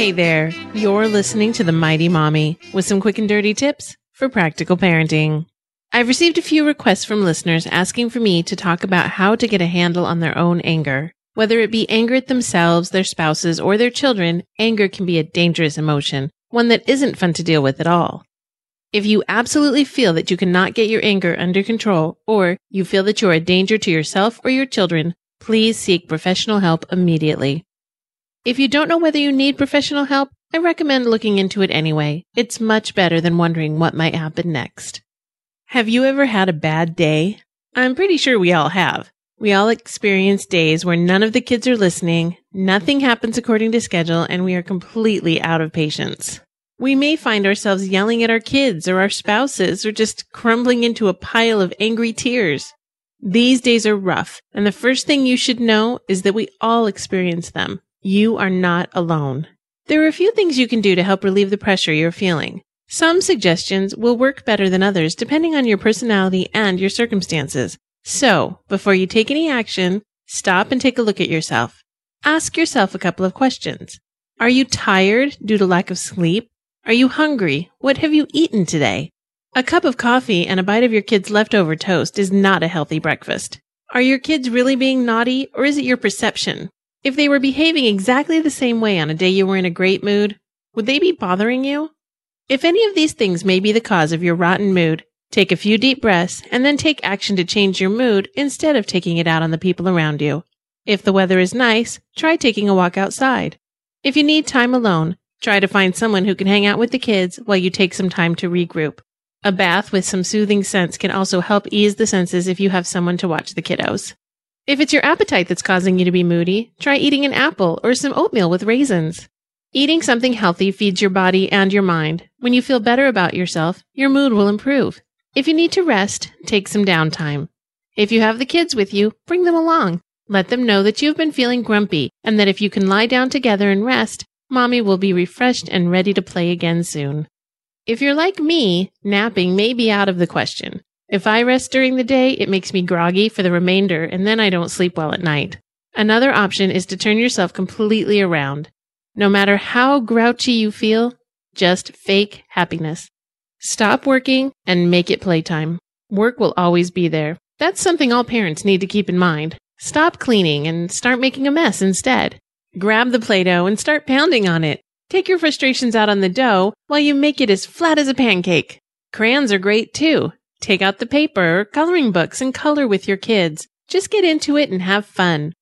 Hey there, you're listening to The Mighty Mommy with some quick and dirty tips for practical parenting. I've received a few requests from listeners asking for me to talk about how to get a handle on their own anger. Whether it be anger at themselves, their spouses, or their children, anger can be a dangerous emotion, one that isn't fun to deal with at all. If you absolutely feel that you cannot get your anger under control, or you feel that you're a danger to yourself or your children, please seek professional help immediately. If you don't know whether you need professional help, I recommend looking into it anyway. It's much better than wondering what might happen next. Have you ever had a bad day? I'm pretty sure we all have. We all experience days where none of the kids are listening, nothing happens according to schedule, and we are completely out of patience. We may find ourselves yelling at our kids or our spouses or just crumbling into a pile of angry tears. These days are rough, and the first thing you should know is that we all experience them. You are not alone. There are a few things you can do to help relieve the pressure you're feeling. Some suggestions will work better than others depending on your personality and your circumstances. So, before you take any action, stop and take a look at yourself. Ask yourself a couple of questions. Are you tired due to lack of sleep? Are you hungry? What have you eaten today? A cup of coffee and a bite of your kid's leftover toast is not a healthy breakfast. Are your kids really being naughty or is it your perception? If they were behaving exactly the same way on a day you were in a great mood, would they be bothering you? If any of these things may be the cause of your rotten mood, take a few deep breaths and then take action to change your mood instead of taking it out on the people around you. If the weather is nice, try taking a walk outside. If you need time alone, try to find someone who can hang out with the kids while you take some time to regroup. A bath with some soothing scents can also help ease the senses if you have someone to watch the kiddos. If it's your appetite that's causing you to be moody, try eating an apple or some oatmeal with raisins. Eating something healthy feeds your body and your mind. When you feel better about yourself, your mood will improve. If you need to rest, take some downtime. If you have the kids with you, bring them along. Let them know that you've been feeling grumpy and that if you can lie down together and rest, mommy will be refreshed and ready to play again soon. If you're like me, napping may be out of the question. If I rest during the day, it makes me groggy for the remainder, and then I don't sleep well at night. Another option is to turn yourself completely around. No matter how grouchy you feel, just fake happiness. Stop working and make it playtime. Work will always be there. That's something all parents need to keep in mind. Stop cleaning and start making a mess instead. Grab the Play Doh and start pounding on it. Take your frustrations out on the dough while you make it as flat as a pancake. Crayons are great too. Take out the paper coloring books and color with your kids. Just get into it and have fun.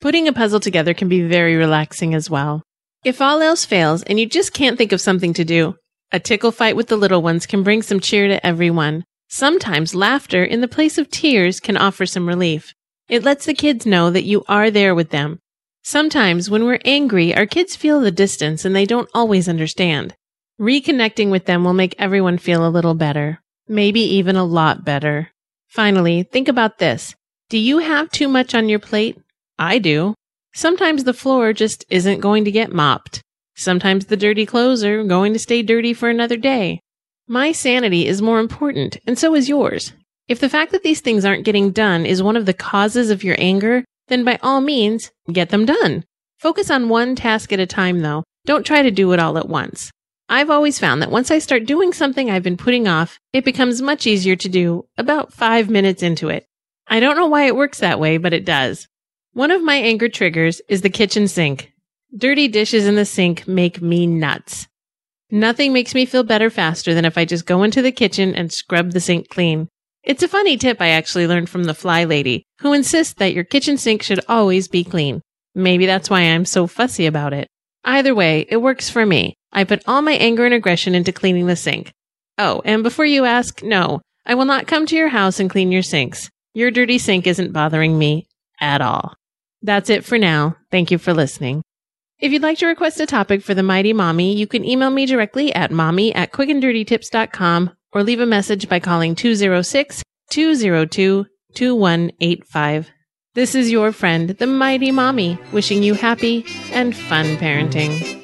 Putting a puzzle together can be very relaxing as well. If all else fails and you just can't think of something to do, a tickle fight with the little ones can bring some cheer to everyone. Sometimes laughter in the place of tears can offer some relief. It lets the kids know that you are there with them. Sometimes when we're angry, our kids feel the distance and they don't always understand. Reconnecting with them will make everyone feel a little better. Maybe even a lot better. Finally, think about this. Do you have too much on your plate? I do. Sometimes the floor just isn't going to get mopped. Sometimes the dirty clothes are going to stay dirty for another day. My sanity is more important, and so is yours. If the fact that these things aren't getting done is one of the causes of your anger, then by all means, get them done. Focus on one task at a time, though. Don't try to do it all at once. I've always found that once I start doing something I've been putting off, it becomes much easier to do about five minutes into it. I don't know why it works that way, but it does. One of my anger triggers is the kitchen sink. Dirty dishes in the sink make me nuts. Nothing makes me feel better faster than if I just go into the kitchen and scrub the sink clean. It's a funny tip I actually learned from the fly lady, who insists that your kitchen sink should always be clean. Maybe that's why I'm so fussy about it. Either way, it works for me. I put all my anger and aggression into cleaning the sink. Oh, and before you ask, no, I will not come to your house and clean your sinks. Your dirty sink isn't bothering me at all. That's it for now. Thank you for listening. If you'd like to request a topic for the Mighty Mommy, you can email me directly at mommy at quickanddirtytips.com or leave a message by calling 206 202 2185. This is your friend, the Mighty Mommy, wishing you happy and fun parenting.